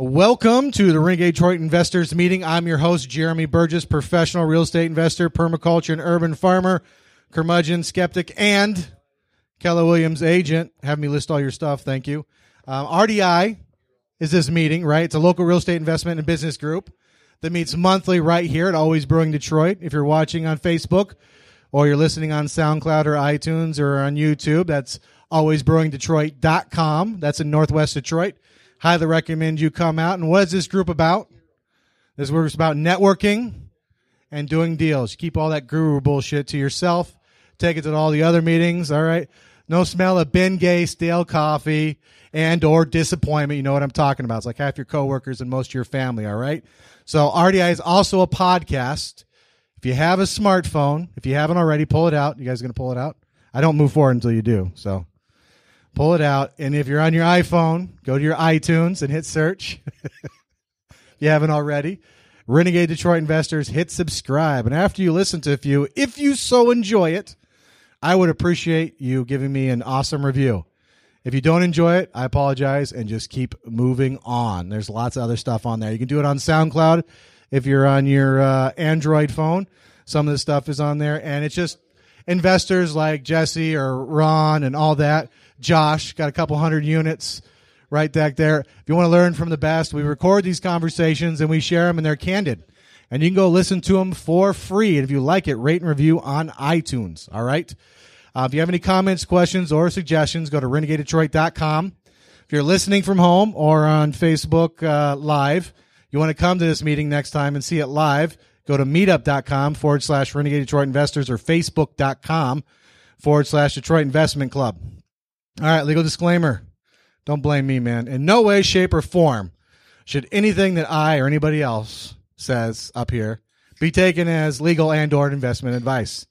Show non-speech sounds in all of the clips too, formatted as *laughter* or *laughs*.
Welcome to the Renegade Detroit Investors Meeting. I'm your host, Jeremy Burgess, professional real estate investor, permaculture and urban farmer, curmudgeon, skeptic, and Keller Williams agent. Have me list all your stuff. Thank you. Um, RDI is this meeting, right? It's a local real estate investment and business group that meets monthly right here at Always Brewing Detroit. If you're watching on Facebook or you're listening on SoundCloud or iTunes or on YouTube, that's alwaysbrewingdetroit.com. That's in Northwest Detroit. Highly recommend you come out. And what is this group about? This group's about networking and doing deals. Keep all that guru bullshit to yourself. Take it to all the other meetings. All right. No smell of Ben Gay stale coffee and or disappointment. You know what I'm talking about. It's like half your coworkers and most of your family. All right. So RDI is also a podcast. If you have a smartphone, if you haven't already, pull it out. You guys are going to pull it out? I don't move forward until you do. So pull it out. And if you're on your iPhone, go to your iTunes and hit search. *laughs* if you haven't already. Renegade Detroit Investors, hit subscribe. And after you listen to a few, if you so enjoy it, I would appreciate you giving me an awesome review. If you don't enjoy it, I apologize and just keep moving on. There's lots of other stuff on there. You can do it on SoundCloud if you're on your uh, Android phone. Some of the stuff is on there, and it's just investors like Jesse or Ron and all that. Josh got a couple hundred units right back there. If you want to learn from the best, we record these conversations and we share them, and they're candid. And you can go listen to them for free. And if you like it, rate and review on iTunes. All right. Uh, if you have any comments, questions, or suggestions, go to renegadedetroit.com. If you're listening from home or on Facebook uh, Live, you want to come to this meeting next time and see it live, go to meetup.com forward slash Renegade Detroit Investors or facebook.com forward slash Detroit Investment Club. All right, legal disclaimer. Don't blame me, man. In no way, shape, or form should anything that I or anybody else says up here be taken as legal and or investment advice.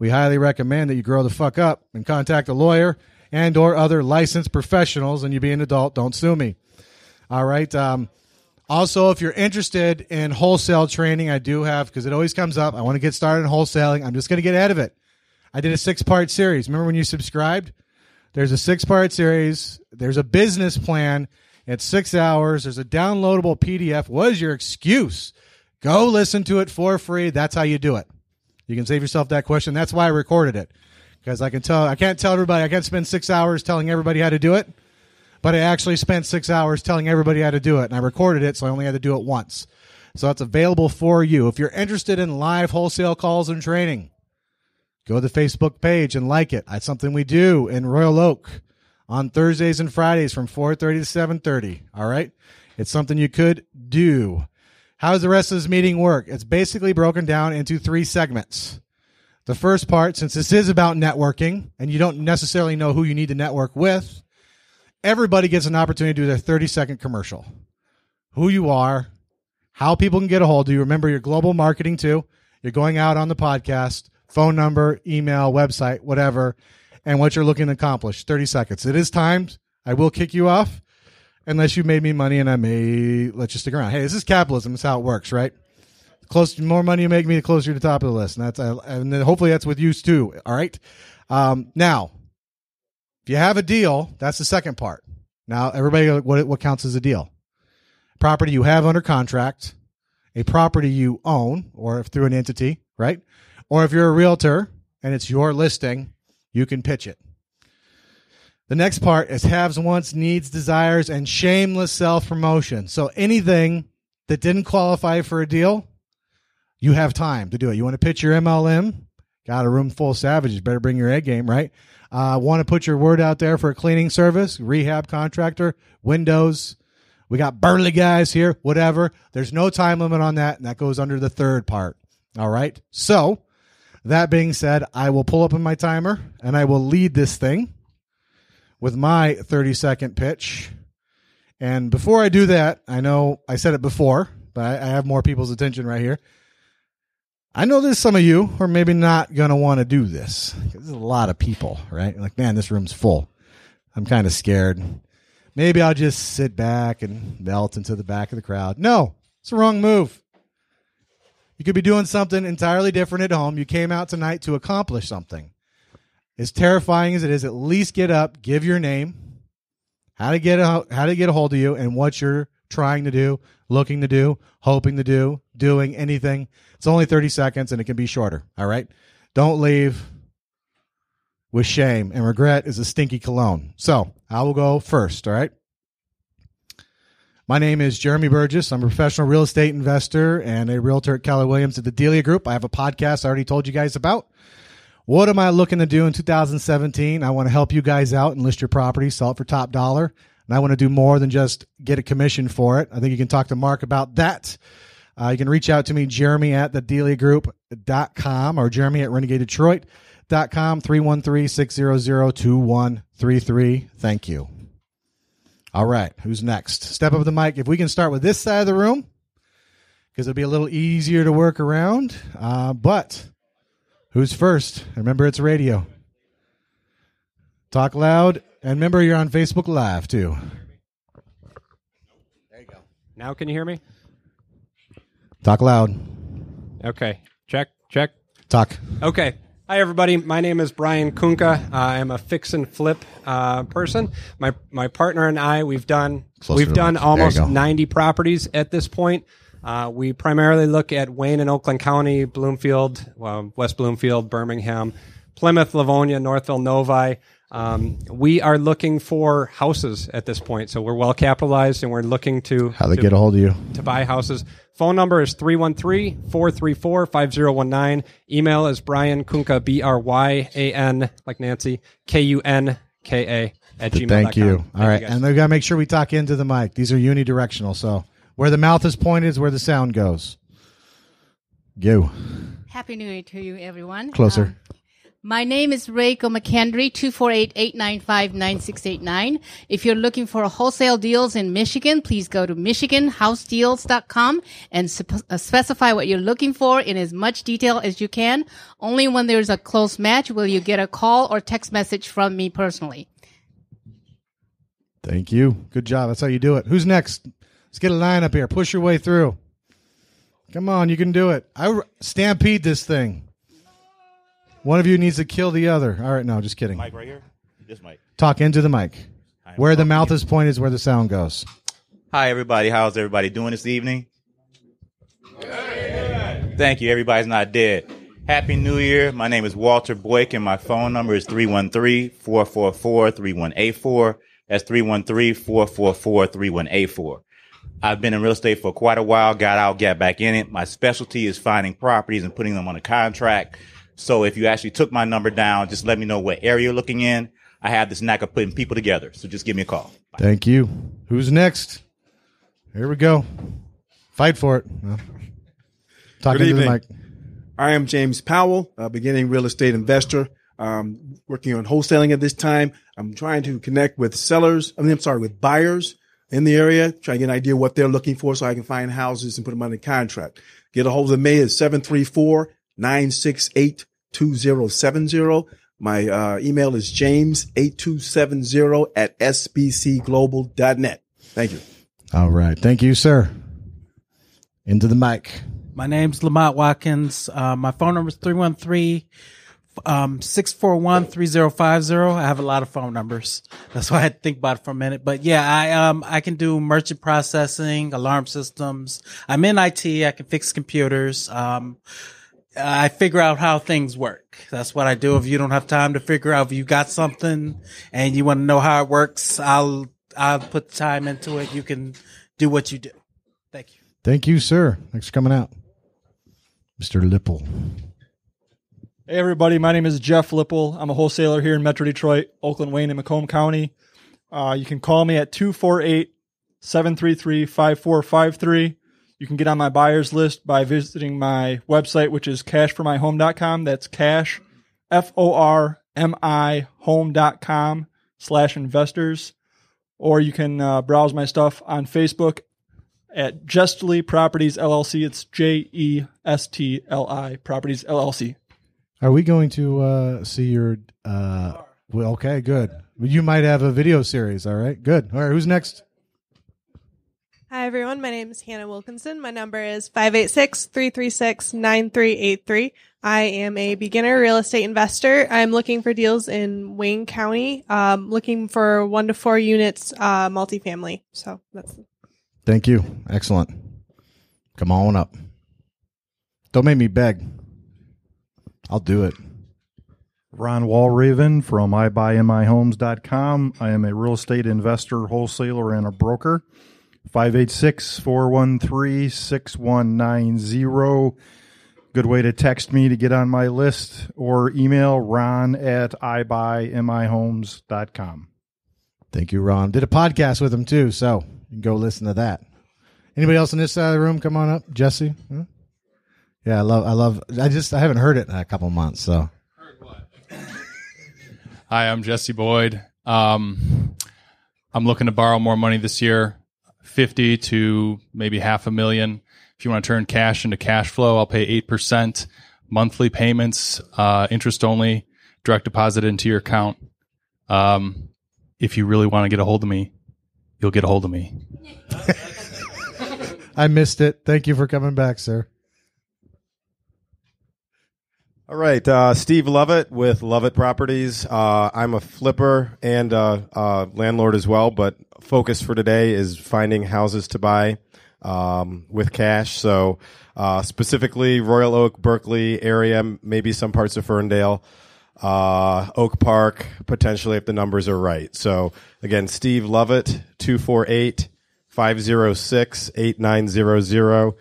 We highly recommend that you grow the fuck up and contact a lawyer and or other licensed professionals and you be an adult, don't sue me. All right. Um, also, if you're interested in wholesale training, I do have because it always comes up. I want to get started in wholesaling. I'm just going to get ahead of it. I did a six part series. Remember when you subscribed? There's a six part series. There's a business plan. It's six hours. There's a downloadable PDF. What is your excuse? Go listen to it for free. That's how you do it. You can save yourself that question. That's why I recorded it because I can tell I can't tell everybody I can't spend six hours telling everybody how to do it, but I actually spent six hours telling everybody how to do it, and I recorded it, so I only had to do it once. So that's available for you if you're interested in live wholesale calls and training. Go to the Facebook page and like it. That's something we do in Royal Oak on Thursdays and Fridays from 4:30 to 7:30. All right, it's something you could do. How does the rest of this meeting work? It's basically broken down into three segments. The first part, since this is about networking and you don't necessarily know who you need to network with, everybody gets an opportunity to do their 30 second commercial. Who you are, how people can get a hold of you. Remember your global marketing too. You're going out on the podcast, phone number, email, website, whatever, and what you're looking to accomplish. 30 seconds. It is timed. I will kick you off unless you made me money and I may let you stick around. Hey, this is capitalism. That's how it works, right? Close, more money you make me, the closer to the top of the list, and that's and then hopefully that's with you too. All right. Um, now, if you have a deal, that's the second part. Now, everybody, what what counts as a deal? Property you have under contract, a property you own, or through an entity, right? Or if you're a realtor and it's your listing, you can pitch it. The next part is haves, wants, needs, desires, and shameless self promotion. So anything that didn't qualify for a deal, you have time to do it. You want to pitch your MLM? Got a room full of savages. Better bring your egg game, right? Uh, want to put your word out there for a cleaning service, rehab contractor, windows. We got burly guys here, whatever. There's no time limit on that, and that goes under the third part. All right. So, that being said, I will pull up in my timer and I will lead this thing with my 30 second pitch. And before I do that, I know I said it before, but I have more people's attention right here. I know there's some of you who are maybe not going to want to do this. There's a lot of people, right? Like, man, this room's full. I'm kind of scared. Maybe I'll just sit back and melt into the back of the crowd. No, it's the wrong move. You could be doing something entirely different at home. You came out tonight to accomplish something as terrifying as it is, at least get up, give your name, how to get a, how to get a hold of you, and what you're trying to do, looking to do, hoping to do, doing anything. It's only 30 seconds and it can be shorter. All right. Don't leave with shame and regret is a stinky cologne. So I will go first. All right. My name is Jeremy Burgess. I'm a professional real estate investor and a realtor at Keller Williams at the Delia Group. I have a podcast I already told you guys about. What am I looking to do in 2017? I want to help you guys out and list your property, sell it for top dollar. And I want to do more than just get a commission for it. I think you can talk to Mark about that. Uh, you can reach out to me, Jeremy at the dot.com or Jeremy at renegadedetroit.com, 313-600-2133. Thank you. All right. Who's next? Step up the mic. If we can start with this side of the room, because it'll be a little easier to work around. Uh, but who's first? Remember, it's radio. Talk loud. And remember, you're on Facebook Live, too. There you go. Now, can you hear me? Talk loud. Okay. Check, check. Talk. Okay. Hi, everybody. My name is Bryan Kunka. Uh, I'm a fix and flip uh, person. My my partner and I we've done Closer we've done the mic. There you almost 90 properties at this point. Uh, we primarily look at Wayne and Oakland County, Bloomfield, well, West Bloomfield, Birmingham, Plymouth, Livonia, Northville, Novi. Um, we are looking for houses at this point, so we're well capitalized and we're looking to How they to- get a hold of you. to buy houses. Phone number is 313-434-5019. Email is Bryan Kunka, B-R-Y-A-N, like Nancy, K-U-N-K-A at gmail.com. Thank you. All Thank right. guys. and we got to make sure we talk into the mic. These are unidirectional. So where the mouth is pointed is where the sound goes. Go. Happy New Year to you, everyone. Closer. Um, my name is Reiko McKendry, 248-895-9689. If you're looking for wholesale deals in Michigan, please go to michiganhousedeals.com and uh, specify what you're looking for in as much detail as you can. Only when there's a close match will you get a call or text message from me personally. Thank you. Good job. That's how you do it. Who's next? Let's get a line up here. Push your way through. Come on, you can do it. I stampede this thing. One of you needs to kill the other. All right, no, just kidding. Mic right here. This mic. Talk into the mic. Where the mouth is pointed is where the sound goes. Hi, everybody. How's everybody doing this evening? Thank you. Everybody's not dead. Happy New Year. My name is Walter Boyk, and my phone number is 313-444-3184. That's 313-444-3184. I've been in real estate for quite a while, got out, got back in it. My specialty is finding properties and putting them on a contract. So if you actually took my number down, just let me know what area you're looking in. I have this knack of putting people together. So just give me a call. Thank you. Who's next? Here we go. Fight for it. Well, talk Good the evening. mic. I am James Powell, a beginning real estate investor, um, working on wholesaling at this time. I'm trying to connect with sellers. I mean, I'm sorry, with buyers in the area, trying to get an idea what they're looking for so I can find houses and put them under contract. Get a hold of me at 734-968-2070. My uh, email is james8270 at sbcglobal.net. Thank you. All right. Thank you, sir. Into the mic. My name's Lamont Watkins. Uh, my phone number is 313 um, 641 3050. I have a lot of phone numbers. That's why I had to think about it for a minute. But yeah, I, um, I can do merchant processing, alarm systems. I'm in IT. I can fix computers. Um, I figure out how things work. That's what I do. If you don't have time to figure out if you got something and you want to know how it works, I'll, I'll put time into it. You can do what you do. Thank you. Thank you, sir. Thanks for coming out. Mr. Lipple. Hey everybody, my name is Jeff Lipple. I'm a wholesaler here in Metro Detroit, Oakland, Wayne, and Macomb County. Uh, you can call me at 248-733-5453. You can get on my buyers list by visiting my website, which is cashformihome.com. That's cash, F-O-R-M-I home.com slash investors. Or you can uh, browse my stuff on Facebook at Jestli Properties LLC. It's J E S T L I Properties LLC. Are we going to uh, see your? Uh, well, okay, good. You might have a video series. All right, good. All right, who's next? Hi, everyone. My name is Hannah Wilkinson. My number is 586 336 9383. I am a beginner real estate investor. I'm looking for deals in Wayne County, um, looking for one to four units, uh, multifamily. So that's Thank you. Excellent. Come on up. Don't make me beg. I'll do it. Ron Walraven from iBuyMIHomes.com. I am a real estate investor, wholesaler, and a broker. 586 413 6190. Good way to text me to get on my list or email ron at iBuyMIHomes.com. Thank you, Ron. Did a podcast with him too, so you can go listen to that. Anybody else in this side of the room? Come on up, Jesse. Huh? Yeah, I love. I love. I just I haven't heard it in a couple months, so Hi, I'm Jesse Boyd. Um, I'm looking to borrow more money this year, fifty to maybe half a million. If you want to turn cash into cash flow, I'll pay eight percent monthly payments, uh, interest only, direct deposit into your account. Um, if you really want to get a hold of me, you'll get a hold of me. *laughs* I missed it. Thank you for coming back, sir. All right, uh, Steve Lovett with Lovett Properties. Uh, I'm a flipper and uh, landlord as well, but focus for today is finding houses to buy um, with cash. So uh, specifically, Royal Oak, Berkley area, maybe some parts of Ferndale, uh, Oak Park, potentially if the numbers are right. So again, Steve Lovett, 248 506 8900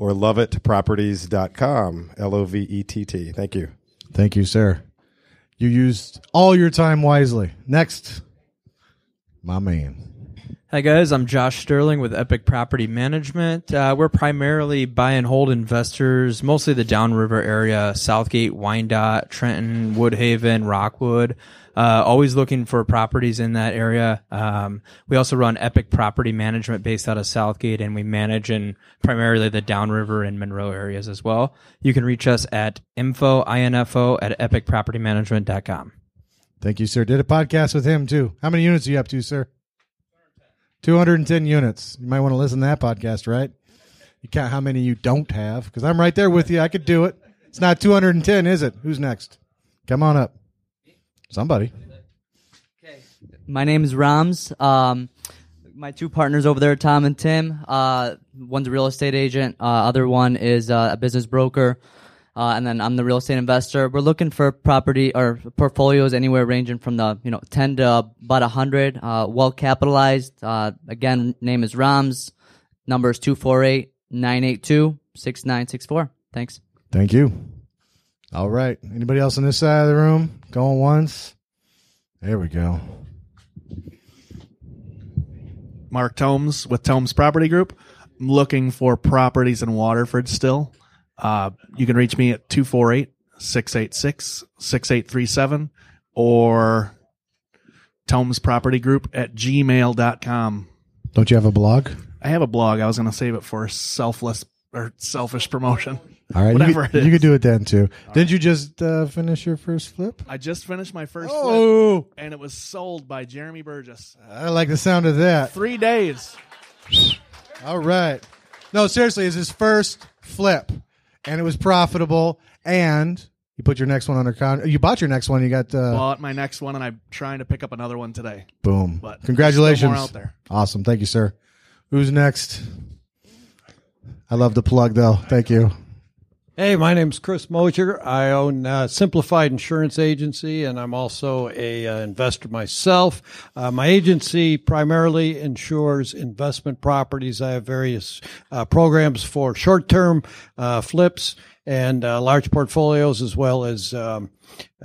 or lovettproperties.com. L O V E T T. Thank you. Thank you, sir. You used all your time wisely. Next, my man. Hi guys, I'm Josh Sterling with Epic Property Management. Uh, we're primarily buy and hold investors, mostly the downriver area, Southgate, Wyandotte, Trenton, Woodhaven, Rockwood. Uh, always looking for properties in that area. Um, we also run Epic Property Management based out of Southgate, and we manage in primarily the downriver and Monroe areas as well. You can reach us at info info at epicpropertymanagement.com. Thank you, sir. Did a podcast with him too. How many units are you up to, sir? 210 units. You might want to listen to that podcast, right? You count how many you don't have, because I'm right there with you. I could do it. It's not 210, is it? Who's next? Come on up. Somebody. Okay. My name is Rams. Um, my two partners over there, Tom and Tim. Uh, one's a real estate agent. Uh, other one is uh, a business broker. Uh, and then I'm the real estate investor. We're looking for property or portfolios anywhere ranging from the you know 10 to about 100. Uh, well capitalized. Uh, again, name is Rams. Number is 248 982 6964. Thanks. Thank you. All right. Anybody else on this side of the room? Going once? There we go. Mark Tomes with Tomes Property Group. I'm looking for properties in Waterford still. Uh, you can reach me at 248 686 6837 or Tomes Property Group at gmail.com. Don't you have a blog? I have a blog. I was going to save it for selfless or selfish promotion. All right. Whatever you, it could, is. you could do it then too. Didn't you just uh, finish your first flip? I just finished my first Oh. flip and it was sold by Jeremy Burgess. I like the sound of that. Three days. All right. No, seriously, it's his first flip, and it was profitable. And you put your next one under con. You bought your next one. You got uh, Bought my next one and I'm trying to pick up another one today. boom. But Congratulations. more out there. Awesome. Thank you, sir. Who's next? I love the plug though. Thank you. Hey, my name's Chris Moshier. I own uh, Simplified Insurance Agency, and I'm also a uh, investor myself. Uh, my agency primarily insures investment properties. I have various uh, programs for short-term uh, flips and uh, large portfolios, as well as um,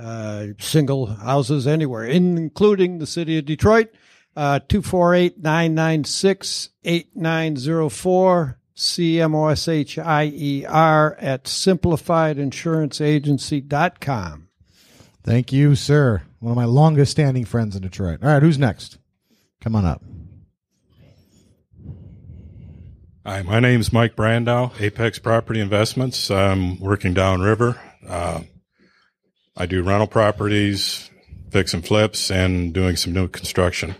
uh, single houses anywhere, including the city of Detroit. Uh, 248 996 8904. C M O S H I E R at simplifiedinsuranceagency.com. Thank you, sir. One of my longest standing friends in Detroit. All right, who's next? Come on up. Hi, my name's Mike Brandow, Apex Property Investments. I'm working downriver. Uh, I do rental properties, fix and flips, and doing some new construction.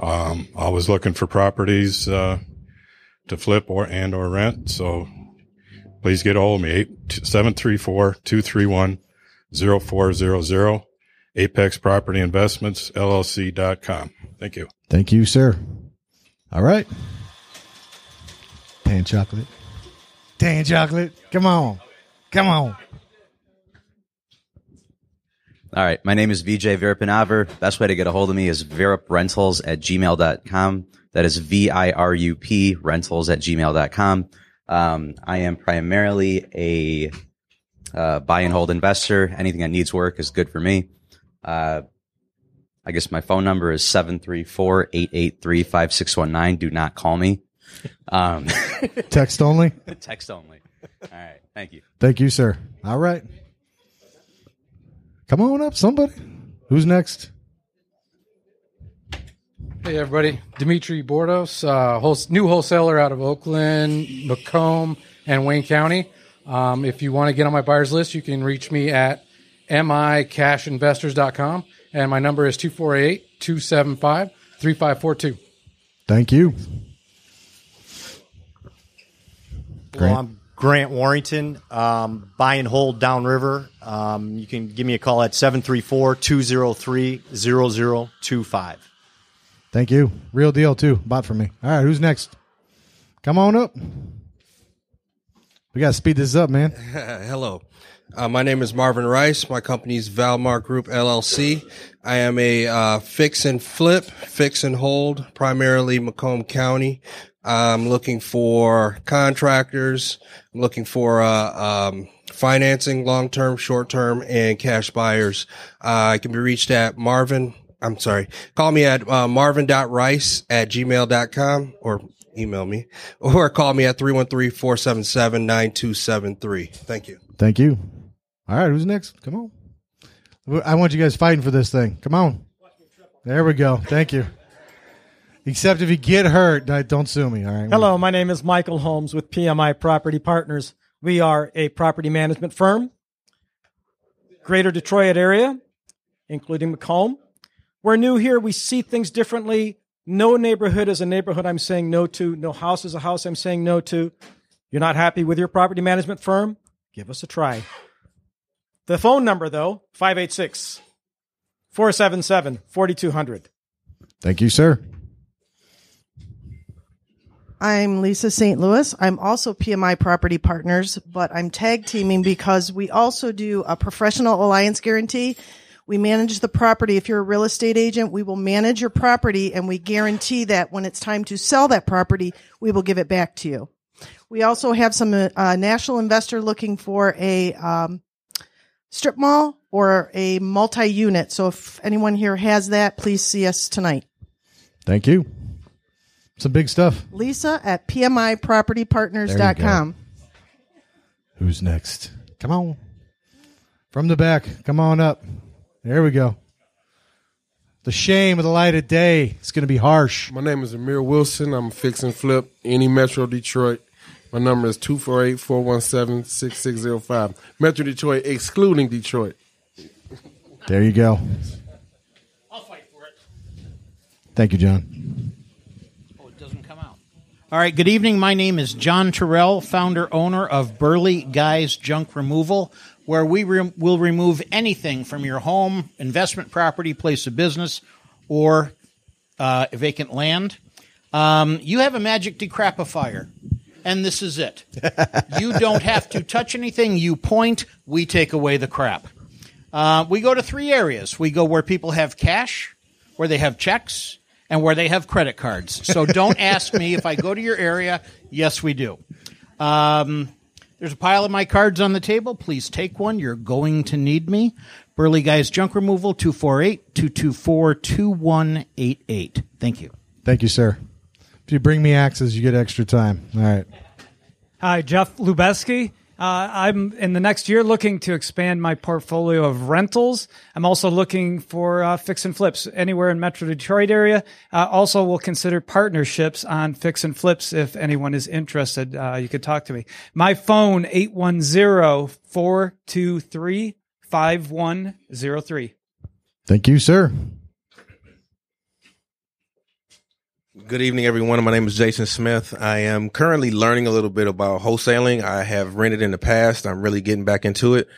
Um, I was looking for properties uh, to flip or and or rent. So please get a hold of me. Eight seven three four two three one zero four zero zero. Apex Property Investments LLC.com. Thank you. Thank you, sir. All right. Dan Chocolate. Dan Chocolate. Come on. Come on. All right. My name is Vijay Virupanavar. Best way to get a hold of me is viruprentals at gmail.com. That is V-I-R-U-P rentals at gmail.com. Um, I am primarily a uh, buy and hold investor. Anything that needs work is good for me. Uh, I guess my phone number is 734-883-5619. Do not call me. Um, *laughs* Text only? *laughs* Text only. All right. Thank you. Thank you, sir. All right. Come on up, somebody. Who's next? Hey everybody, Dimitri Bordos, uh, wholes- new wholesaler out of Oakland, Macomb, and Wayne County. Um, if you want to get on my buyers list, you can reach me at micashinvestors.com, and my number is 248-275-3542. Thank you. Well, I'm Grant Warrington, um, buy and hold downriver. Um, you can give me a call at 734-203-0025. Thank you. Real deal too. Bought for me. All right, who's next? Come on up. We gotta speed this up, man. *laughs* Hello. Uh, my name is Marvin Rice. My company is Valmar Group LLC. I am a uh, fix and flip, fix and hold, primarily Macomb County. I'm looking for contractors. I'm looking for uh, um, financing, long term, short term, and cash buyers. Uh, I can be reached at Marvin. I'm sorry. Call me at uh, marvin.rice at gmail.com or email me or call me at 313-477-9273. Thank you. Thank you. All right, who's next? Come on. I want you guys fighting for this thing. Come on. There we go. Thank you. Except if you get hurt, don't sue me. All right. Hello, my name is Michael Holmes with PMI Property Partners. We are a property management firm, Greater Detroit area, including Macomb. We're new here. We see things differently. No neighborhood is a neighborhood I'm saying no to. No house is a house I'm saying no to. You're not happy with your property management firm? Give us a try. The phone number, though, 586 477 4200. Thank you, sir. I'm Lisa St. Louis. I'm also PMI Property Partners, but I'm tag teaming because we also do a professional alliance guarantee. We manage the property. If you're a real estate agent, we will manage your property and we guarantee that when it's time to sell that property, we will give it back to you. We also have some uh, national investor looking for a um, strip mall or a multi-unit. So if anyone here has that, please see us tonight. Thank you. Some big stuff. Lisa at PMIPropertyPartners.com. Who's next? Come on. From the back. Come on up. There we go. The shame of the light of day. It's going to be harsh. My name is Amir Wilson. I'm a fix and flip, any Metro Detroit. My number is 248 417 6605. Metro Detroit, excluding Detroit. There you go. I'll fight for it. Thank you, John. Oh, it doesn't come out. All right, good evening. My name is John Terrell, founder owner of Burley Guys Junk Removal, where we re- will remove anything from your home, investment property, place of business, or uh, vacant land. Um, you have a magic decrapifier, and this is it. *laughs* you don't have to touch anything. You point, we take away the crap. Uh, we go to three areas. We go where people have cash, where they have checks, and where they have credit cards. So don't *laughs* ask me if I go to your area. Yes, we do. Um, there's a pile of my cards on the table. Please take one. You're going to need me. Burley Guys Junk Removal, 248 224 2188. Thank you. Thank you, sir. If you bring me axes, you get extra time. All right. Hi, Jeff Lubeski. Uh, I'm in the next year looking to expand my portfolio of rentals. I'm also looking for uh, fix and flips anywhere in Metro Detroit area. Uh, also, will consider partnerships on fix and flips if anyone is interested. Uh, you could talk to me. My phone 810-423-5103. Thank you, sir. Good evening, everyone. My name is Jason Smith. I am currently learning a little bit about wholesaling. I have rented in the past. I'm really getting back into it.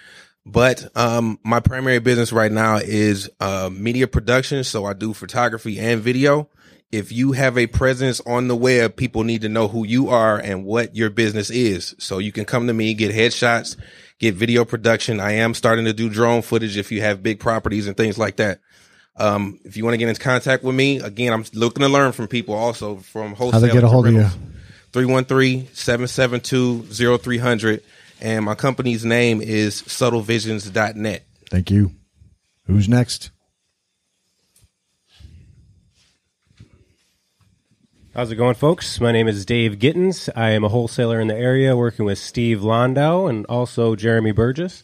But um, my primary business right now is uh, media production. So I do photography and video. if you have a presence on the web, people need to know who you are and what your business is. So you can come to me, get headshots, get video production. I am starting to do drone footage if you have big properties and things like that. Um, if you want to get in contact with me, again, I'm looking to learn from people also from wholesale. How they get a hold of you? 313-772-0300. And my company's name is subtlevisions.net. Thank you. Who's next? How's it going, folks? My name is Dave Gittens. I am a wholesaler in the area working with Steve Landau and also Jeremy Burgess.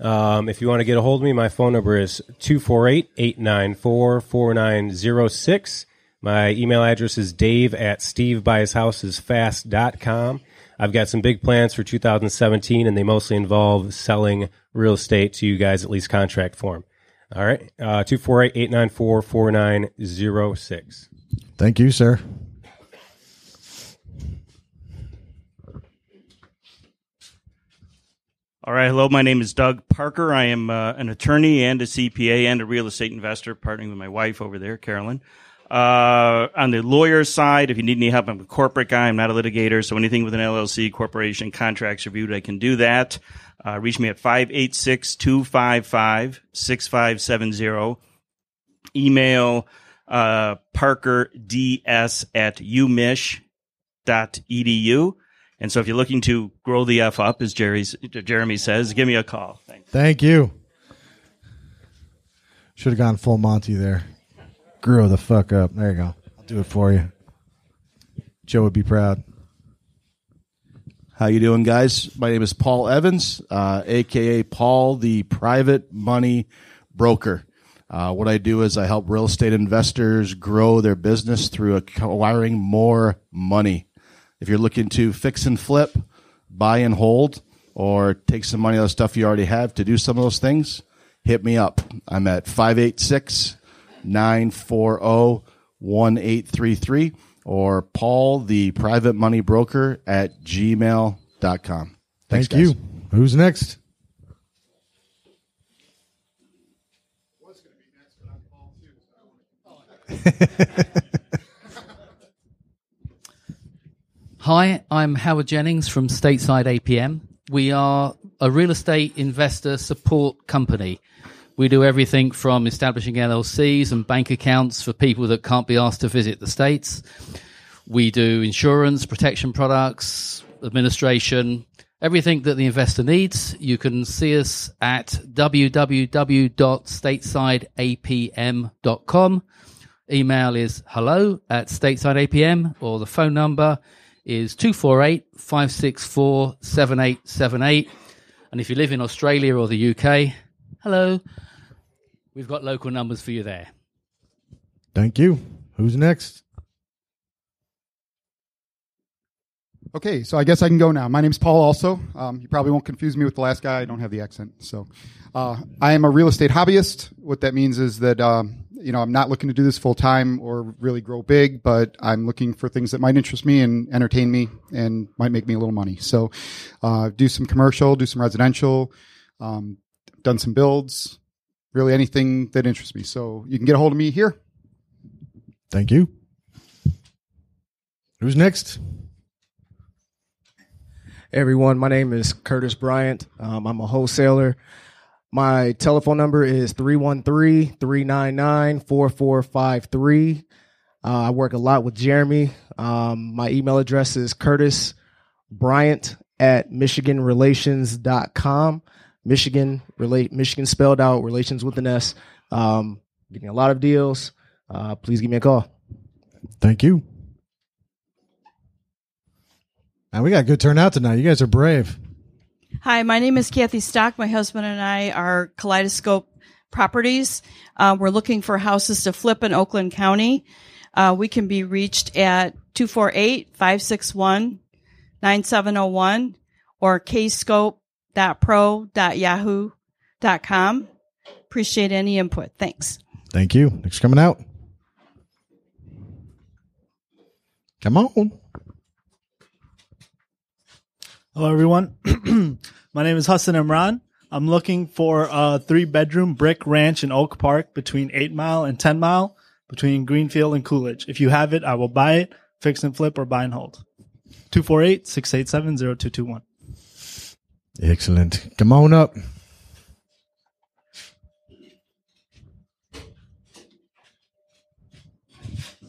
Um, if you want to get a hold of me, my phone number is 248 894 4906. My email address is dave at stevebuyshousesfast.com. I've got some big plans for 2017, and they mostly involve selling real estate to you guys, at least contract form. All right, uh, 248 894 4906. Thank you, sir. All right. Hello. My name is Doug Parker. I am uh, an attorney and a CPA and a real estate investor, partnering with my wife over there, Carolyn. Uh, on the lawyer side, if you need any help, I'm a corporate guy. I'm not a litigator. So anything with an LLC, corporation, contracts reviewed, I can do that. Uh, reach me at 586-255-6570. Email, uh, parkerds at umich.edu. And so if you're looking to grow the F up, as Jerry's, Jeremy says, give me a call. Thanks. Thank you. Should have gone full Monty there. Grow the fuck up. There you go. I'll do it for you. Joe would be proud. How you doing, guys? My name is Paul Evans, uh, aka Paul, the private money broker. Uh, what I do is I help real estate investors grow their business through acquiring more money. If you're looking to fix and flip, buy and hold, or take some money out of stuff you already have to do some of those things, hit me up. I'm at 586 940 1833 or Paul, the private money broker at gmail.com. Thanks, Thank you. guys. Who's next? *laughs* Hi, I'm Howard Jennings from Stateside APM. We are a real estate investor support company. We do everything from establishing LLCs and bank accounts for people that can't be asked to visit the States. We do insurance, protection products, administration, everything that the investor needs. You can see us at www.statesideapm.com. Email is hello at statesideapm or the phone number is 248-564-7878. And if you live in Australia or the UK, hello. We've got local numbers for you there. Thank you. Who's next? Okay, so I guess I can go now. My name's Paul. Also, um, you probably won't confuse me with the last guy. I don't have the accent. So, uh, I am a real estate hobbyist. What that means is that um, you know I'm not looking to do this full time or really grow big, but I'm looking for things that might interest me and entertain me and might make me a little money. So, uh, do some commercial, do some residential, um, done some builds, really anything that interests me. So you can get a hold of me here. Thank you. Who's next? everyone. My name is Curtis Bryant. Um, I'm a wholesaler. My telephone number is 313 399 4453. I work a lot with Jeremy. Um, my email address is Curtis Bryant at MichiganRelations.com. Michigan, relate, Michigan spelled out, relations with an S. Um, getting a lot of deals. Uh, please give me a call. Thank you. And we got a good turnout tonight. You guys are brave. Hi, my name is Kathy Stock. My husband and I are Kaleidoscope Properties. Uh, we're looking for houses to flip in Oakland County. Uh, we can be reached at 248-561-9701 or kscope.pro.yahoo.com. Appreciate any input. Thanks. Thank you. Next coming out. Come on. Hello, everyone. *clears throat* My name is Hassan Imran. I'm looking for a three bedroom brick ranch in Oak Park between 8 Mile and 10 Mile. between Greenfield and Coolidge. If you have it, I will buy it, fix and flip, or buy and hold. 248 687 0221. Excellent. Come on up.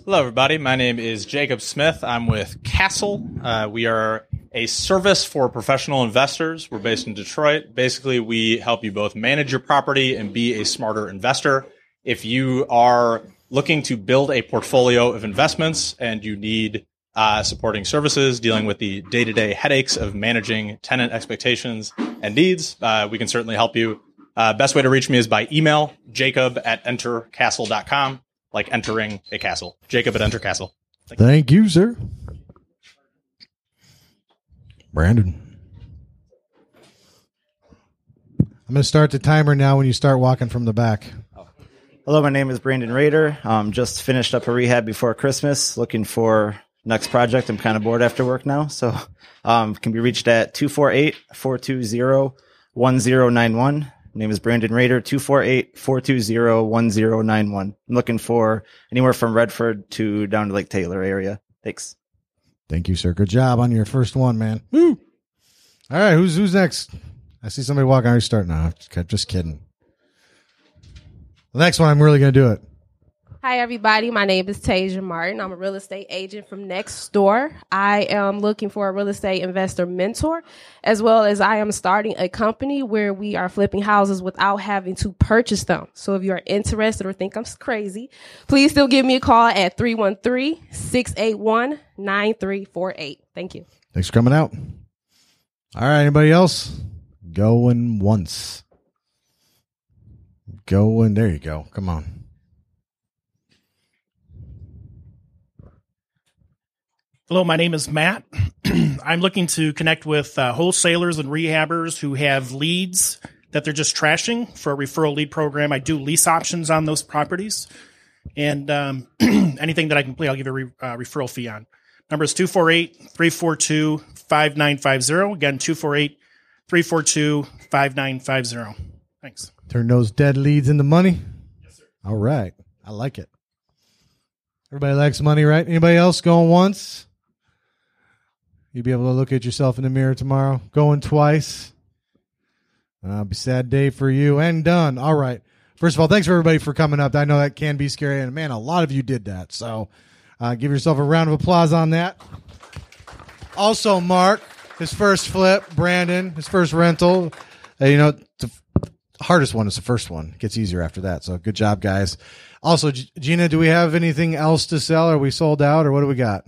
Hello, everybody. My name is Jacob Smith. I'm with Castle. Uh, we are a service for professional investors. We're based in Detroit. Basically, we help you both manage your property and be a smarter investor. If you are looking to build a portfolio of investments and you need uh, supporting services dealing with the day to day headaches of managing tenant expectations and needs, uh, we can certainly help you. Uh, best way to reach me is by email, jacob at entercastle.com like entering a castle. Jacob at Enter Castle. Thank you, sir. Brandon. I'm going to start the timer now when you start walking from the back. Hello, my name is Brandon Rader. Um, just finished up a rehab before Christmas, looking for next project. I'm kind of bored after work now, so um, can be reached at 248-420-1091. Name is Brandon Rader, 248-420-1091. I'm looking for anywhere from Redford to down to Lake Taylor area. Thanks. Thank you, sir. Good job on your first one, man. Woo! All right, who's who's next? I see somebody walking. Are you starting now? Just kidding. The next one, I'm really going to do it. Hi, everybody. My name is Tasia Martin. I'm a real estate agent from Next Door. I am looking for a real estate investor mentor, as well as I am starting a company where we are flipping houses without having to purchase them. So if you are interested or think I'm crazy, please still give me a call at 313 681 9348. Thank you. Thanks for coming out. All right, anybody else? Going once. Going, there you go. Come on. Hello, my name is Matt. *clears throat* I'm looking to connect with uh, wholesalers and rehabbers who have leads that they're just trashing for a referral lead program. I do lease options on those properties. And um, *clears throat* anything that I complete, I'll give a re- uh, referral fee on. Number is 248 342 5950. Again, 248 342 5950. Thanks. Turn those dead leads into money. Yes, sir. All right. I like it. Everybody likes money, right? Anybody else going once? You'll be able to look at yourself in the mirror tomorrow. Going twice. Uh, be sad day for you. And done. All right. First of all, thanks for everybody for coming up. I know that can be scary, and man, a lot of you did that. So, uh, give yourself a round of applause on that. Also, Mark, his first flip. Brandon, his first rental. Uh, you know, the hardest one is the first one. It gets easier after that. So, good job, guys. Also, G- Gina, do we have anything else to sell? Are we sold out, or what do we got?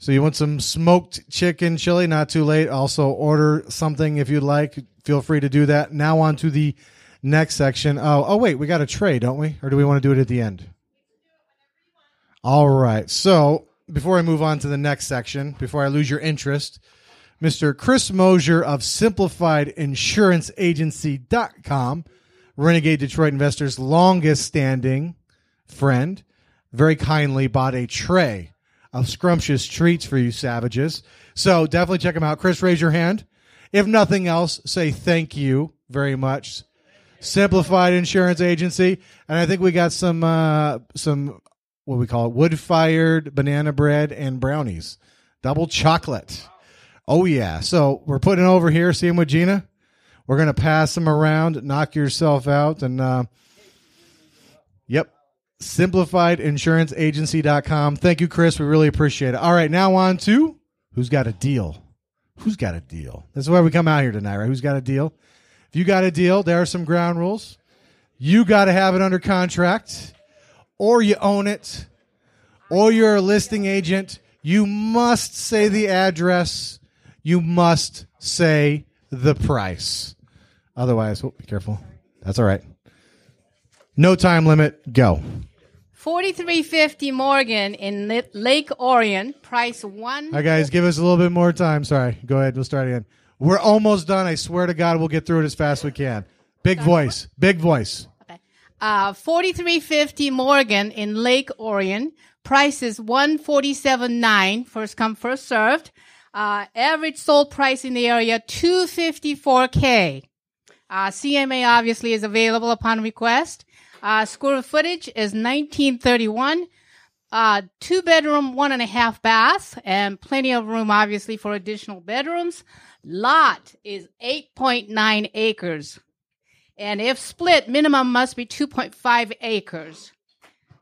So you want some smoked chicken chili? Not too late. Also order something if you'd like. Feel free to do that. Now on to the next section. Oh, oh wait, we got a tray, don't we? Or do we want to do it at the end? All right. So before I move on to the next section, before I lose your interest, Mr. Chris Moshier of SimplifiedInsuranceAgency.com, Renegade Detroit Investors' longest standing friend, very kindly bought a tray of scrumptious treats for you savages. So definitely check them out. Chris, raise your hand. If nothing else, say thank you very much. Simplified Insurance Agency, and I think we got some uh, some what we call it wood fired banana bread and brownies, double chocolate. Oh yeah! So we're putting over here. See him with Gina. We're gonna pass them around, knock yourself out, and uh, yep, simplifiedinsuranceagency.com. Thank you, Chris. We really appreciate it. All right, now on to who's got a deal? Who's got a deal? This is why we come out here tonight, right? Who's got a deal? If you got a deal, there are some ground rules. You got to have it under contract, or you own it, or you're a listing agent. You must say the address. You must say the price. Otherwise, oh, be careful. That's all right. No time limit. Go. 4350 Morgan in Lake Orion, price one. All right, guys, give us a little bit more time. Sorry. Go ahead. We'll start again. We're almost done. I swear to God, we'll get through it as fast as we can. Big voice. Big voice. Uh, 4350 Morgan in Lake Orion, price is 147.9, first come, first served. Uh, average sold price in the area, 254K. Uh, CMA obviously is available upon request. Uh, square footage is 1931. Uh, two bedroom, one and a half bath, and plenty of room, obviously, for additional bedrooms. Lot is 8.9 acres. And if split, minimum must be 2.5 acres.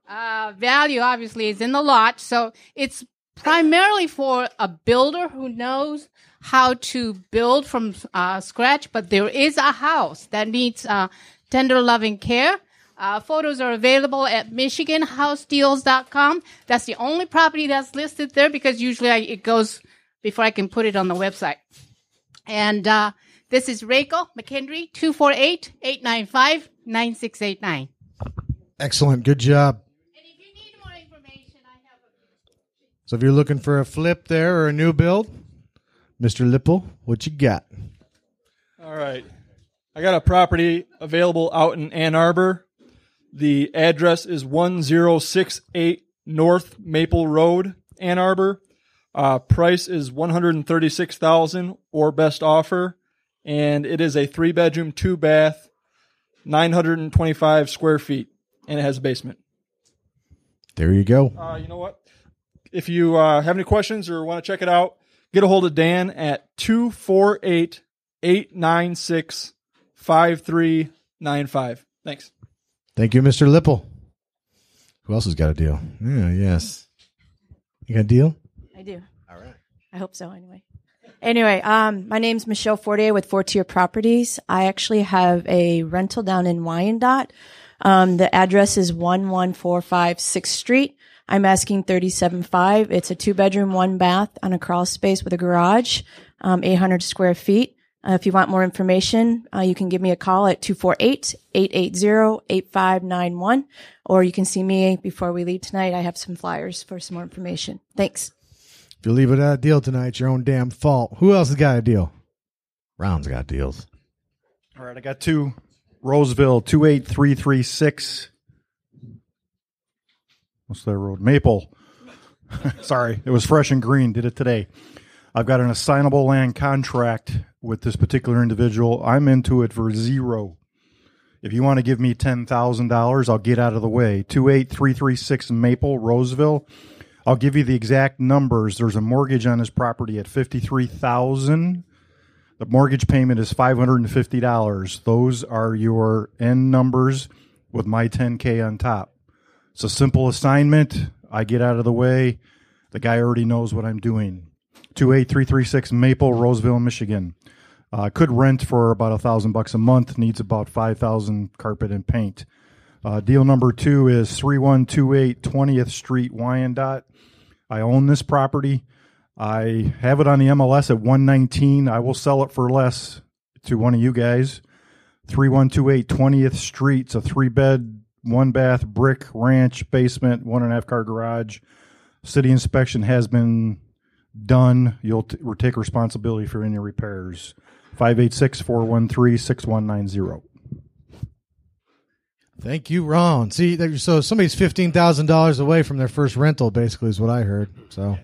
Uh, value obviously is in the lot. So it's primarily for a builder who knows how to build from uh, scratch, but there is a house that needs uh, tender loving care. Uh, photos are available at MichiganHouseDeals.com. That's the only property that's listed there because usually I, it goes before I can put it on the website. And uh, this is Rachel McKendry, 248-895-9689. Excellent. Good job. So if you're looking for a flip there or a new build, Mr. Lipple, what you got? All right. I got a property available out in Ann Arbor. The address is 1068 North Maple Road, Ann Arbor. Uh, price is 136,000 or best offer and it is a 3 bedroom, 2 bath, 925 square feet and it has a basement. There you go. Uh, you know what? If you uh, have any questions or want to check it out, get a hold of Dan at 248 896 5395. Thanks. Thank you, Mr. Lipple. Who else has got a deal? Yeah, yes. You got a deal? I do. All right. I hope so anyway. Anyway, um, my name's Michelle Fortier with Fortier Properties. I actually have a rental down in Wyandotte. Um, the address is 1145 6th Street. I'm asking 37.5. It's a two bedroom, one bath on a crawl space with a garage, um, 800 square feet. Uh, if you want more information, uh, you can give me a call at 248-880-8591 or you can see me before we leave tonight. I have some flyers for some more information. Thanks. If you leave without a deal tonight, it's your own damn fault. Who else has got a deal? Brown's got deals. All right, I got two. Roseville, 28336. What's that road? Maple. *laughs* Sorry, it was fresh and green. Did it today. I've got an assignable land contract with this particular individual. I'm into it for zero. If you want to give me $10,000, I'll get out of the way. 28336 Maple, Roseville. I'll give you the exact numbers. There's a mortgage on this property at 53000 The mortgage payment is $550. Those are your end numbers with my 10K on top. It's a simple assignment. I get out of the way. The guy already knows what I'm doing. 28336 Maple, Roseville, Michigan. Uh, could rent for about a thousand bucks a month. Needs about five thousand carpet and paint. Uh, deal number two is 3128 20th Street, Wyandotte. I own this property. I have it on the MLS at 119. I will sell it for less to one of you guys. 3128 20th Street. It's a three bed, one bath, brick ranch, basement, one and a half car garage. City inspection has been done. You'll t- take responsibility for any repairs. 586 413 6190. Thank you, Ron. See, there- so somebody's fifteen thousand dollars away from their first rental. Basically, is what I heard. So,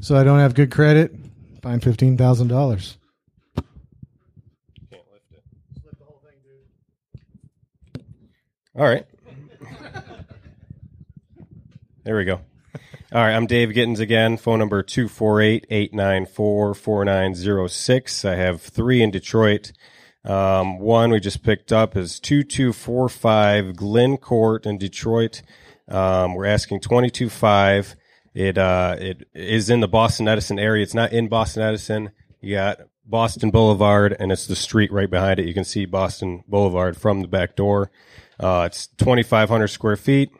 so I don't have good credit. Fine, fifteen thousand dollars. All right. *laughs* There we go. All right, I'm Dave Gittens again. Phone number 248-894-4906. I have three in Detroit. Um, one we just picked up is 2245 Glen Court in Detroit. Um, we're asking 22.5. It, uh, it is in the Boston Edison area. It's not in Boston Edison. You got Boston Boulevard and it's the street right behind it. You can see Boston Boulevard from the back door. Uh, it's 2,500 square feet.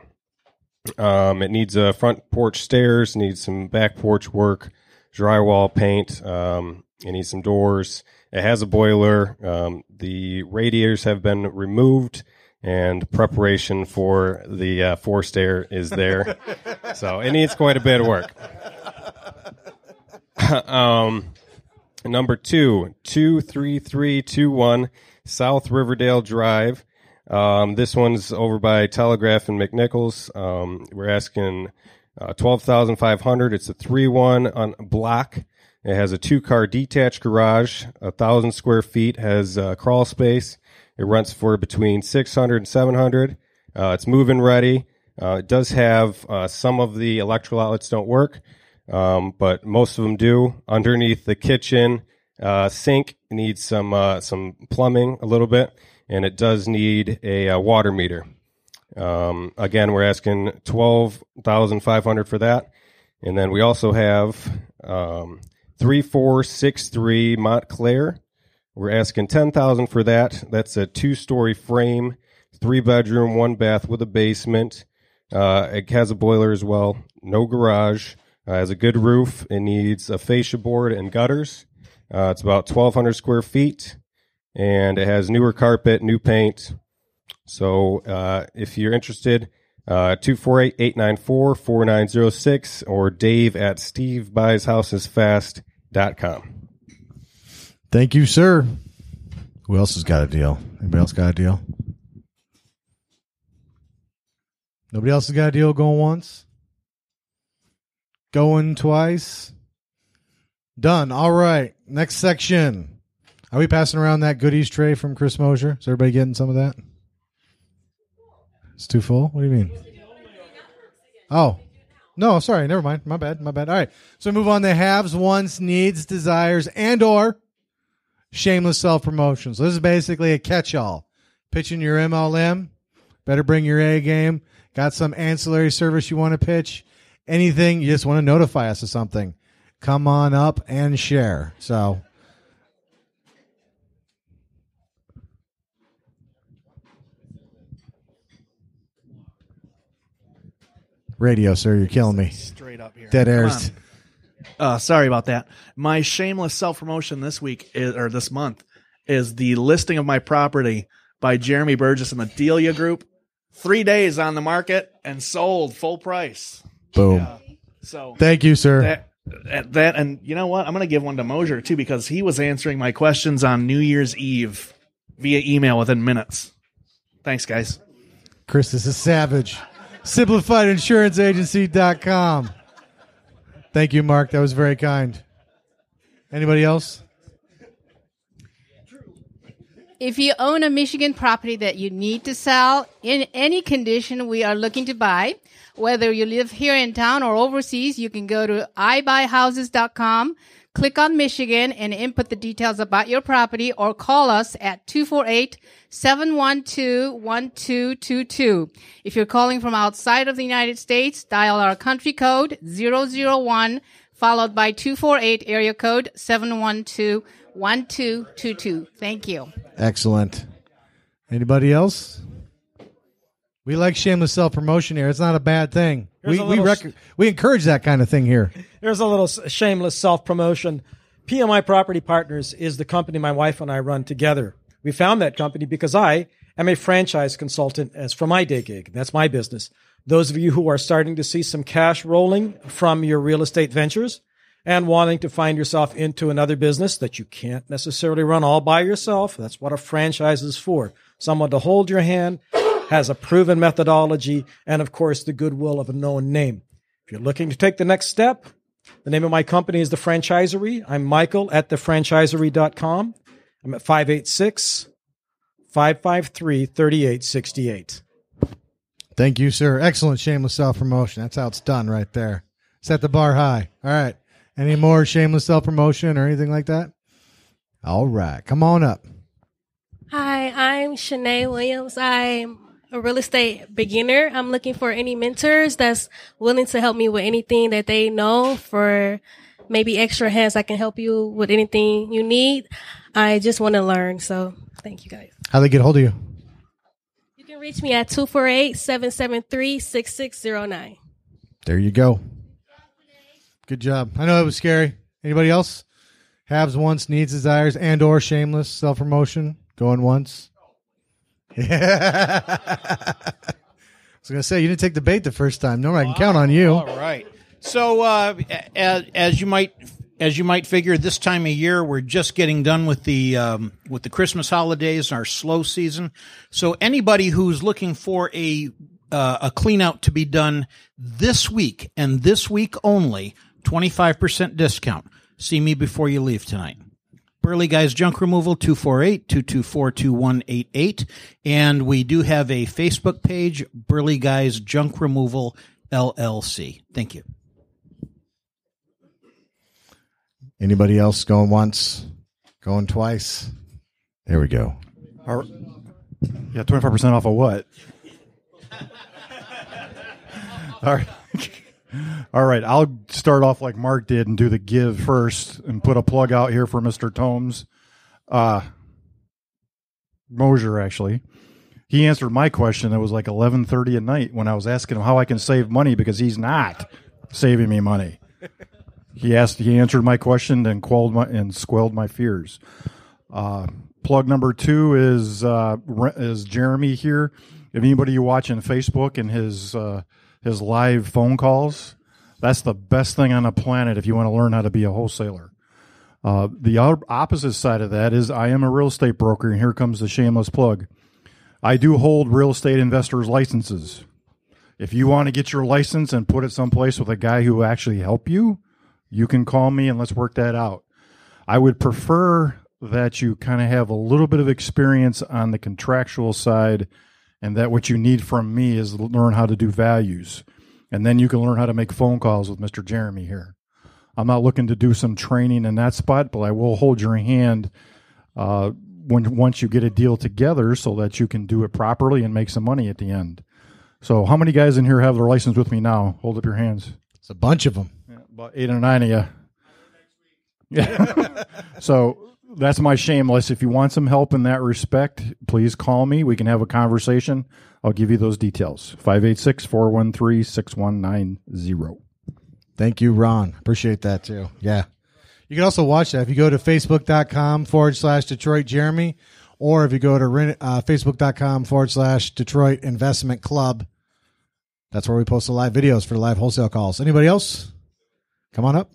Um, it needs a front porch stairs, needs some back porch work, drywall paint. Um, it needs some doors. It has a boiler. Um, the radiators have been removed, and preparation for the uh, forced air is there. *laughs* so it needs quite a bit of work. *laughs* um, number two, two three three two one South Riverdale Drive. Um, this one's over by Telegraph and McNichols. Um, we're asking uh, twelve thousand five hundred. It's a three one on block. It has a two car detached garage, a thousand square feet, has uh, crawl space. It rents for between 600 and 700. Uh, it's move-in ready. Uh, it does have uh, some of the electrical outlets don't work, um, but most of them do. Underneath the kitchen uh, sink needs some uh, some plumbing a little bit, and it does need a, uh water meter. Um, again, we're asking twelve thousand five hundred for that, and then we also have um, three four six three Montclair. We're asking ten thousand for that. That's a two story frame, three bedroom, one bath with a basement. Uh, it has a boiler as well. No garage. Uh, has a good roof. It needs a fascia board and gutters. Uh, it's about twelve hundred square feet, and it has newer carpet, new paint. So uh, if you're interested, uh, 248-894-4906 or dave at stevebuyshousesfast.com. Thank you, sir. Who else has got a deal? Anybody else got a deal? Nobody else has got a deal going once? Going twice? Done. All right. Next section. Are we passing around that goodies tray from Chris Moshier? Is everybody getting some of that? It's too full? What do you mean? Oh. No, sorry. Never mind. My bad. My bad. All right. So move on to haves, wants, needs, desires, and or shameless self promotion. So this is basically a catch all. Pitching your MLM. Better bring your A game. Got some ancillary service you want to pitch. Anything you just want to notify us of something. Come on up and share. So radio, sir, you're killing me. Straight up here. Dead airs. Uh, sorry about that. My shameless self promotion this week is, or this month is the listing of my property by Jeremy Burgess and the Delia Group. Three days on the market and sold full price. Boom. So Thank you, sir. That, that- that and you know what? I'm going to give one to Moshier too because he was answering my questions on New Year's Eve via email within minutes. Thanks, guys. Chris this is a savage. SimplifiedInsuranceAgency.com. Thank you, Mark. That was very kind. Anybody else? If you own a Michigan property that you need to sell in any condition we are looking to buy, whether you live here in town or overseas, you can go to ibuyhouses.com, click on Michigan and input the details about your property or call us at 248-712-1222. If you're calling from outside of the United States, dial our country code 001 followed by 248 area code 712 1222. Thank you. Excellent. Anybody else? We like shameless self promotion here. It's not a bad thing. Here's we a we little rec- s- we encourage that kind of thing here. Here's a little shameless self promotion. PMI Property Partners is the company my wife and I run together. We found that company because I am a franchise consultant as for my day gig. That's my business. Those of you who are starting to see some cash rolling from your real estate ventures and wanting to find yourself into another business that you can't necessarily run all by yourself, that's what a franchise is for. Someone to hold your hand, has a proven methodology, and of course the goodwill of a known name. If you're looking to take the next step, the name of my company is The Franchisery. I'm Michael at thefranchisery.com. I'm at 586 553 3868. Thank you, sir. Excellent shameless self promotion. That's how it's done right there. Set the bar high. All right. Any more shameless self promotion or anything like that? All right. Come on up. Hi, I'm Shanae Williams. I'm a real estate beginner. I'm looking for any mentors that's willing to help me with anything that they know for maybe extra hands. I can help you with anything you need. I just want to learn. So thank you guys. How they get hold of you? You can reach me at 248-773-6609. There you go. Good job. I know it was scary. Anybody else? Haves, wants, needs, desires, and or shameless self promotion. Going once. I was gonna say you didn't take the bait the first time. No, I can count on you. All right. So, uh, as, as you might as you might figure, this time of year we're just getting done with the um, with the Christmas holidays, our slow season. So, anybody who's looking for a uh, a clean out to be done this week and this week only, twenty five percent discount. See me before you leave tonight. Burley Guys Junk Removal, 248-224-2188. And we do have a Facebook page, Burley Guys Junk Removal LLC. Thank you. Anybody else going once? Going twice? There we go. All right. Yeah, twenty five percent off of what? *laughs* All right. All right, I'll start off like Mark did and do the give first and put a plug out here for Mr. Tomes. Uh Moshier actually. He answered my question. It was like eleven thirty at night when I was asking him how I can save money because he's not saving me money. He asked he answered my question and quelled my and squelled my fears. Uh plug number two is uh, is Jeremy here. If anybody you watching Facebook and his uh, his live phone calls, that's the best thing on the planet if you want to learn how to be a wholesaler. Uh, the opposite side of that is I am a real estate broker, and here comes the shameless plug. I do hold real estate investors licenses. If you want to get your license and put it someplace with a guy who actually help you, you can call me and let's work that out. I would prefer that you kind of have a little bit of experience on the contractual side and that what you need from me is learn how to do values and then you can learn how to make phone calls with Mr. Jeremy here. I'm not looking to do some training in that spot, but I will hold your hand uh, when once you get a deal together so that you can do it properly and make some money at the end. So, how many guys in here have their license with me now? Hold up your hands. It's a bunch of them. about eight or nine of you. *laughs* Yeah. so that's my shameless. If you want some help in that respect, please call me. We can have a conversation. I'll give you those details. 586 413 6190. Thank you, Ron. Appreciate that too. Yeah. You can also watch that if you go to facebook.com forward slash Detroit Jeremy, or if you go to uh, facebook.com forward slash Detroit Investment Club. That's where we post the live videos for live wholesale calls. Anybody else? Come on up.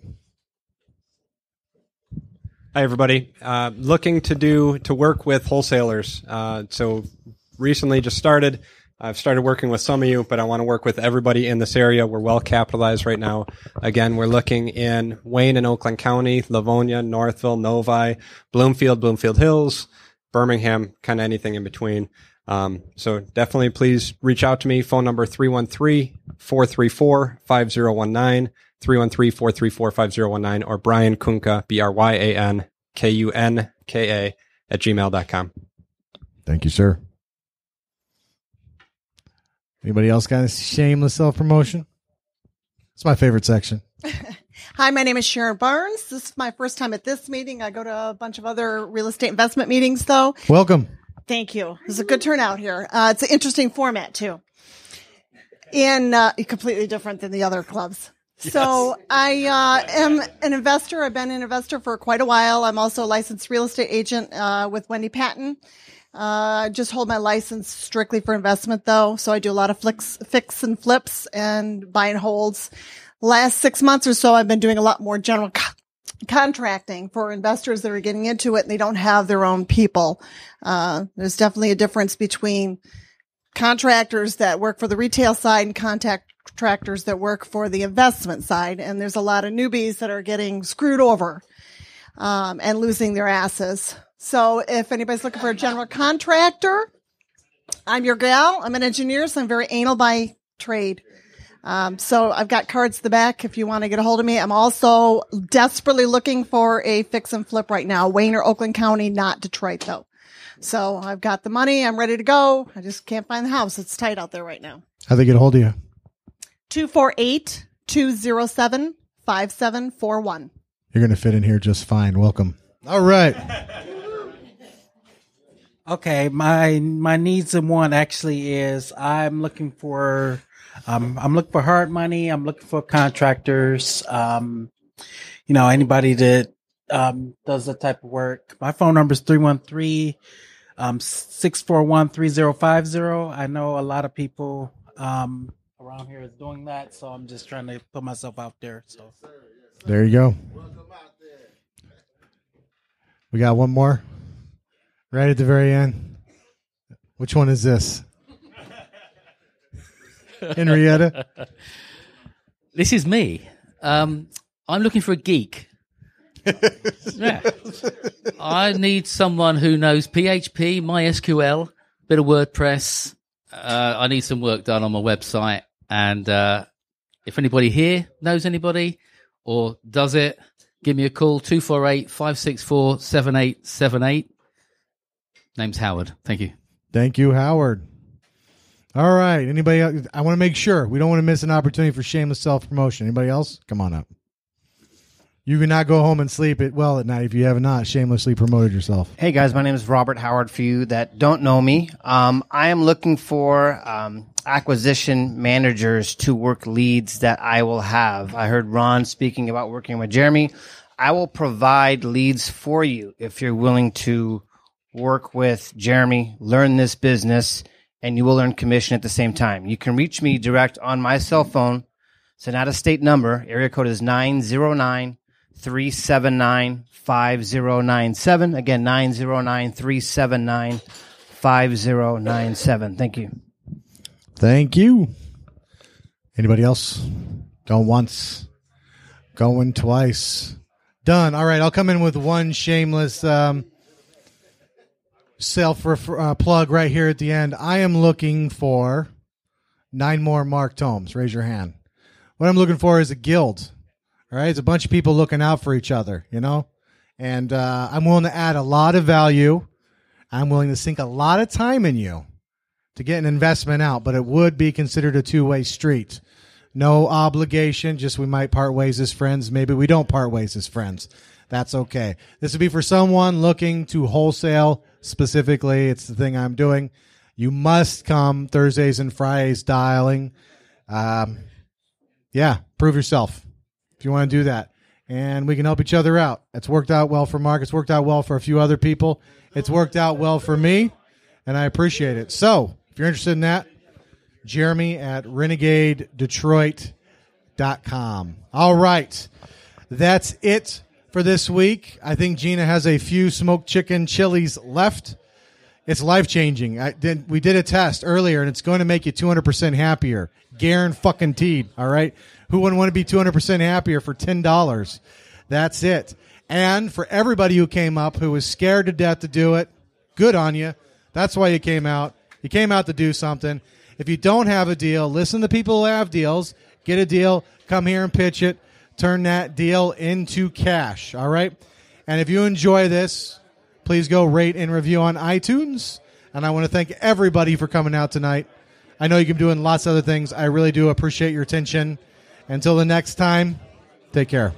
Hi, everybody. Uh, looking to do to work with wholesalers. Uh, so recently just started. I've started working with some of you, but I want to work with everybody in this area. We're well capitalized right now. Again, we're looking in Wayne and Oakland County, Livonia, Northville, Novi, Bloomfield, Bloomfield Hills, Birmingham, kind of anything in between. Um, so definitely please reach out to me. Phone number 313-434-5019, 313-434-5019, or Bryan Kunka, B-R-Y-A-N-K-U-N-K-A at gmail.com. Thank you, sir. Anybody else got a shameless self promotion? It's my favorite section. *laughs* Hi, my name is Sharon Barnes. This is my first time at this meeting. I go to a bunch of other real estate investment meetings, though. Welcome. Thank you. It's a good turnout here. Uh, it's an interesting format too, and uh, completely different than the other clubs. So I uh, am an investor. I've been an investor for quite a while. I'm also a licensed real estate agent uh, with Wendy Patton. Uh, I just hold my license strictly for investment, though. So I do a lot of flicks, fix and flips and buy and holds. Last six months or so, I've been doing a lot more general contracting for investors that are getting into it and they don't have their own people. Uh, there's definitely a difference between contractors that work for the retail side and contractors that work for the investment side. And there's a lot of newbies that are getting screwed over, um, and losing their asses. So if anybody's looking for a general contractor, I'm your gal. I'm an engineer, so I'm very anal by trade. Um, so I've got cards at the back if you want to get a hold of me. I'm also desperately looking for a fix and flip right now. Wayne or Oakland County, not Detroit though. So I've got the money. I'm ready to go. I just can't find the house. It's tight out there right now. How they get a hold of you? 248 207 5741. You're going to fit in here just fine. Welcome. All right. Okay, my my needs and want actually is I'm looking for um I'm looking for hard money, I'm looking for contractors, um you know, anybody that um does that type of work. My phone number is 313 um 641-3050. I know a lot of people um around here is doing that, so I'm just trying to put myself out there. So There you go. We got one more right at the very end. Which one is this? Henrietta? This is me. Um, I'm looking for a geek. *laughs* yeah. I need someone who knows PHP, MySQL, a bit of WordPress. Uh, I need some work done on my website. And uh, if anybody here knows anybody or does it, give me a call 248 564 7878. Name's Howard. Thank you. Thank you, Howard. All right. Anybody? Else? I want to make sure we don't want to miss an opportunity for shameless self promotion. Anybody else? Come on up. You cannot go home and sleep it well at night if you have not shamelessly promoted yourself. Hey guys, my name is Robert Howard. For you that don't know me, um, I am looking for um, acquisition managers to work leads that I will have. I heard Ron speaking about working with Jeremy. I will provide leads for you if you're willing to work with Jeremy, learn this business, and you will earn commission at the same time. You can reach me direct on my cell phone. It's an out of state number. Area code is 909 379 5097. Again, 909 379 5097. Thank you. Thank you. Anybody else? Going once, going twice. Done. All right, I'll come in with one shameless um, self uh, plug right here at the end. I am looking for nine more Mark Tomes. Raise your hand. What I'm looking for is a guild. All right, it's a bunch of people looking out for each other, you know, and uh, I'm willing to add a lot of value. I'm willing to sink a lot of time in you to get an investment out, but it would be considered a two way street. No obligation, just we might part ways as friends. Maybe we don't part ways as friends. That's okay. This would be for someone looking to wholesale specifically. It's the thing I'm doing. You must come Thursdays and Fridays dialing. Um, yeah, prove yourself if you want to do that. And we can help each other out. It's worked out well for Mark. It's worked out well for a few other people. It's worked out well for me, and I appreciate it. So, if you're interested in that, Jeremy at renegadedetroit.com. All right. That's it for this week. I think Gina has a few smoked chicken chilies left. It's life changing. I did, we did a test earlier, and it's going to make you 200% happier. Garen fucking teed. All right. Who wouldn't want to be 200% happier for $10? That's it. And for everybody who came up who was scared to death to do it, good on you. That's why you came out. You came out to do something. If you don't have a deal, listen to people who have deals. Get a deal. Come here and pitch it. Turn that deal into cash. All right. And if you enjoy this, please go rate and review on iTunes. And I want to thank everybody for coming out tonight. I know you can be doing lots of other things. I really do appreciate your attention. Until the next time, take care.